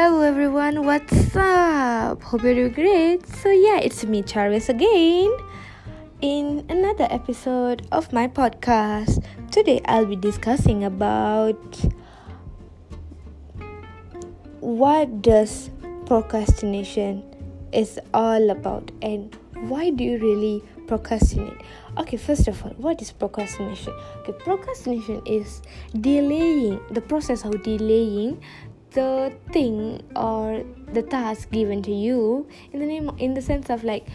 Hello everyone, what's up? Hope you're doing great. So yeah, it's me Charles again in another episode of my podcast. Today I'll be discussing about what does procrastination is all about and why do you really procrastinate okay first of all what is procrastination okay procrastination is delaying the process of delaying the thing or the task given to you in the name in the sense of like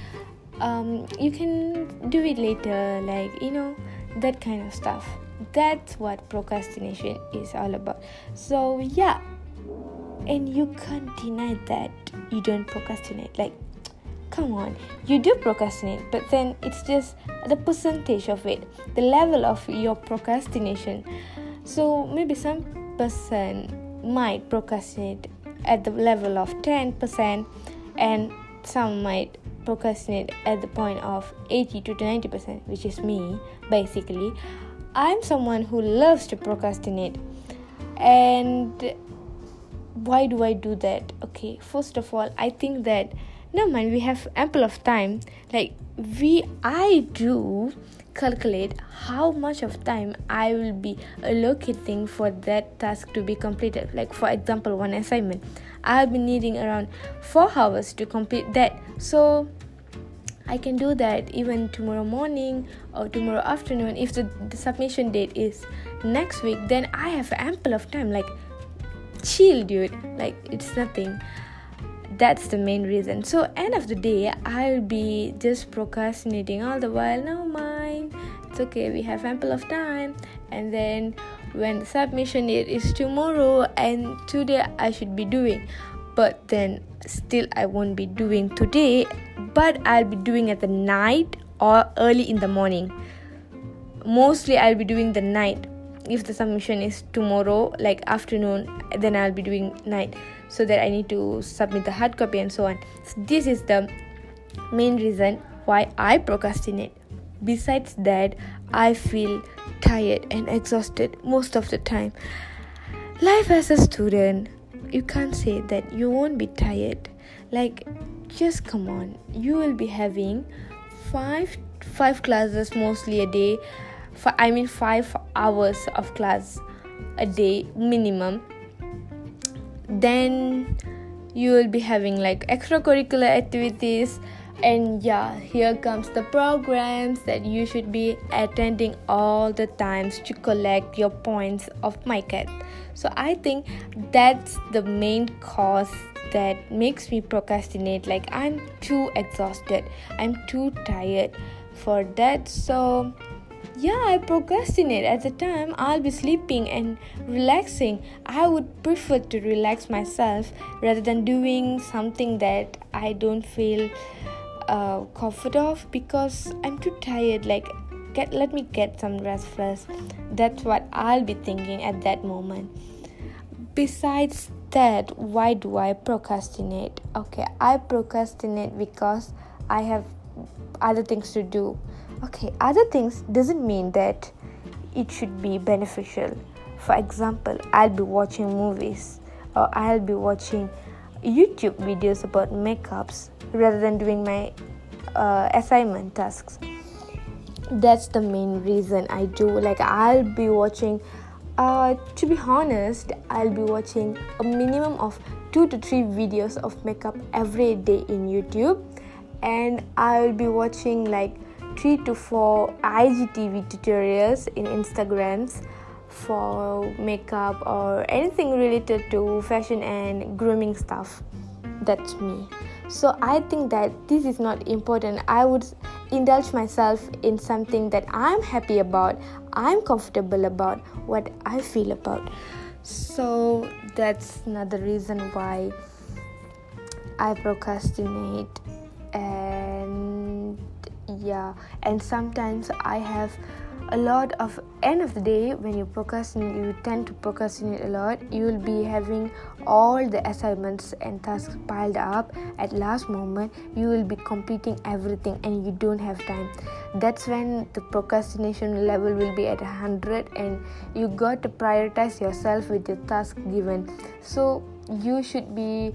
um, you can do it later like you know that kind of stuff. That's what procrastination is all about. So yeah. And you can't deny that you don't procrastinate. Like come on. You do procrastinate but then it's just the percentage of it the level of your procrastination. So maybe some person might procrastinate at the level of 10% and some might procrastinate at the point of 80 to 90% which is me basically. I'm someone who loves to procrastinate. And why do i do that? Okay first of all i think that no mind we have ample of time. Like we i do calculate how much of time I will be allocating for that task to be completed. Like, for example, one assignment, I'll be needing around four hours to complete that. So, I can do that even tomorrow morning or tomorrow afternoon. If the, the submission date is next week, then I have ample of time. Like, chill, dude. Like, it's nothing that's the main reason. So end of the day i'll be just procrastinating all the while. No mind. It's okay. We have ample of time. And then when submission is tomorrow and today i should be doing but then still i won't be doing today but i'll be doing at the night or early in the morning. Mostly i'll be doing the night if the submission is tomorrow like afternoon then i'll be doing night. So that i need to submit the hard copy and so on. So this is the main reason why i procrastinate. Besides that i feel tired and exhausted most of the time. Life as a student you can't say that you won't be tired. Like just come on. You will be having five five classes mostly a day for I mean five hours of class a day minimum. Then you will be having like extracurricular activities. And yeah here comes the programs that you should be attending all the times to collect your points of MyCAT so i think that's the main cause that makes me procrastinate. Like i'm too exhausted. I'm too tired for that. So yeah i procrastinate at the time. I'll be sleeping and relaxing. I would prefer to relax myself rather than doing something that i don't feel uh, comfort of because i'm too tired. Like get let me get some rest first. That's what i'll be thinking at that moment. Besides that why do i procrastinate? Okay i procrastinate because i have other things to do okay other things doesn't mean that it should be beneficial. For example i'll be watching movies or i'll be watching youtube videos about makeups rather than doing my uh, assignment tasks. That's the main reason i do. Like i'll be watching uh, to be honest i'll be watching a minimum of two to three videos of makeup every day in youtube. And i'll be watching like three to four IGTV tutorials in Instagrams for makeup or anything related to fashion and grooming stuff. That's me. So I think that this is not important. I would indulge myself in something that I'm happy about, I'm comfortable about, what I feel about. So that's another reason why I procrastinate yeah and sometimes i have a lot of end of the day when you procrastinate you tend to procrastinate a lot you will be having all the assignments and tasks piled up. At last moment you will be completing everything and you don't have time. That's when the procrastination level will be at 100 and you got to prioritize yourself with your task given. So you should be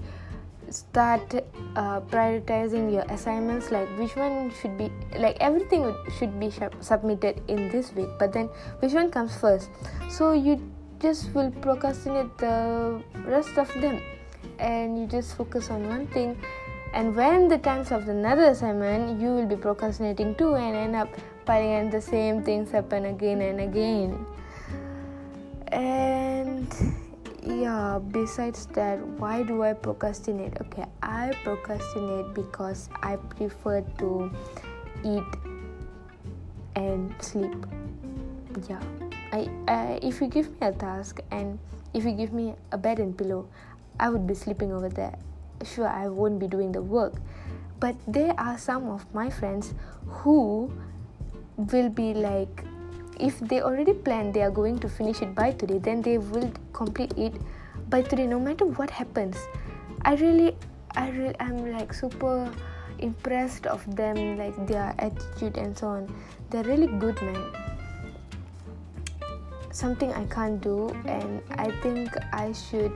start uh, prioritizing your assignments like which one should be like everything should be submitted in this week but then which one comes first? So you just will procrastinate the rest of them and you just focus on one thing and when the times of the another assignment you will be procrastinating too and end up piling and the same things happen again and again. And yeah besides that why do i procrastinate? Okay i procrastinate because i prefer to eat and sleep. Yeah I, if you give me a task and if you give me a bed and pillow i would be sleeping over there. Sure i won't be doing the work. But there are some of my friends who will be like if they already plan they are going to finish it by today then they will complete it by today no matter what happens. I really i really i'm like super impressed of them like their attitude and so on. They're really good man. Something i can't do and i think i should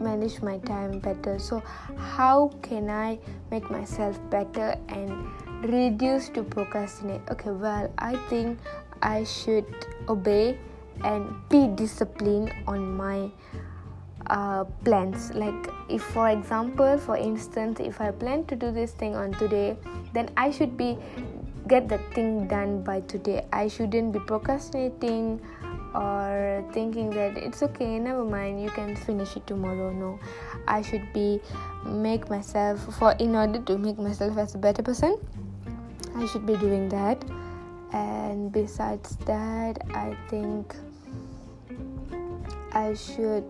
manage my time better. So how can i make myself better and reduce to procrastinate? Okay well i think I should obey and be disciplined on my uh, plans. Like, if for example, for instance, if I plan to do this thing on today, then I should be get the thing done by today. I shouldn't be procrastinating or thinking that it's okay, never mind, you can finish it tomorrow. No, I should be make myself for in order to make myself as a better person. I should be doing that and besides that i think i should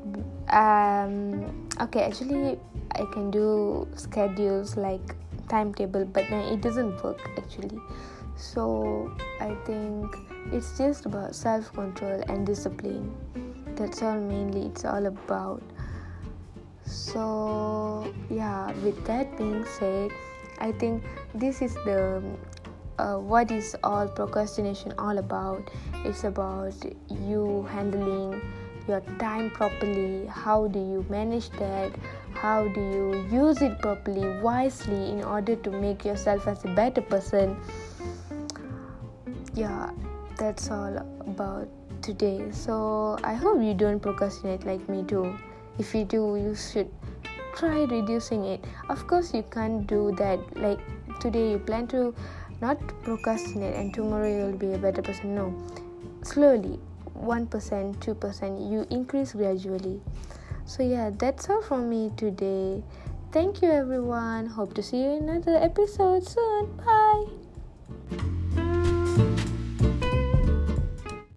um okay actually i can do schedules like timetable but then it doesn't work actually. So i think it's just about self control and discipline. That's all mainly it's all about. So yeah with that being said i think this is the uh, what is all procrastination all about? It's about you handling your time properly. How do you manage that? How do you use it properly wisely in order to make yourself as a better person? Yeah that's all about today. So i hope you don't procrastinate like me too. If you do you should try reducing it. Of course you can't do that. Like today you plan to not procrastinate and tomorrow you'll be a better person no. Slowly 1% 2% you increase gradually. So yeah that's all from me today. Thank you everyone. Hope to see you in another episode soon. Bye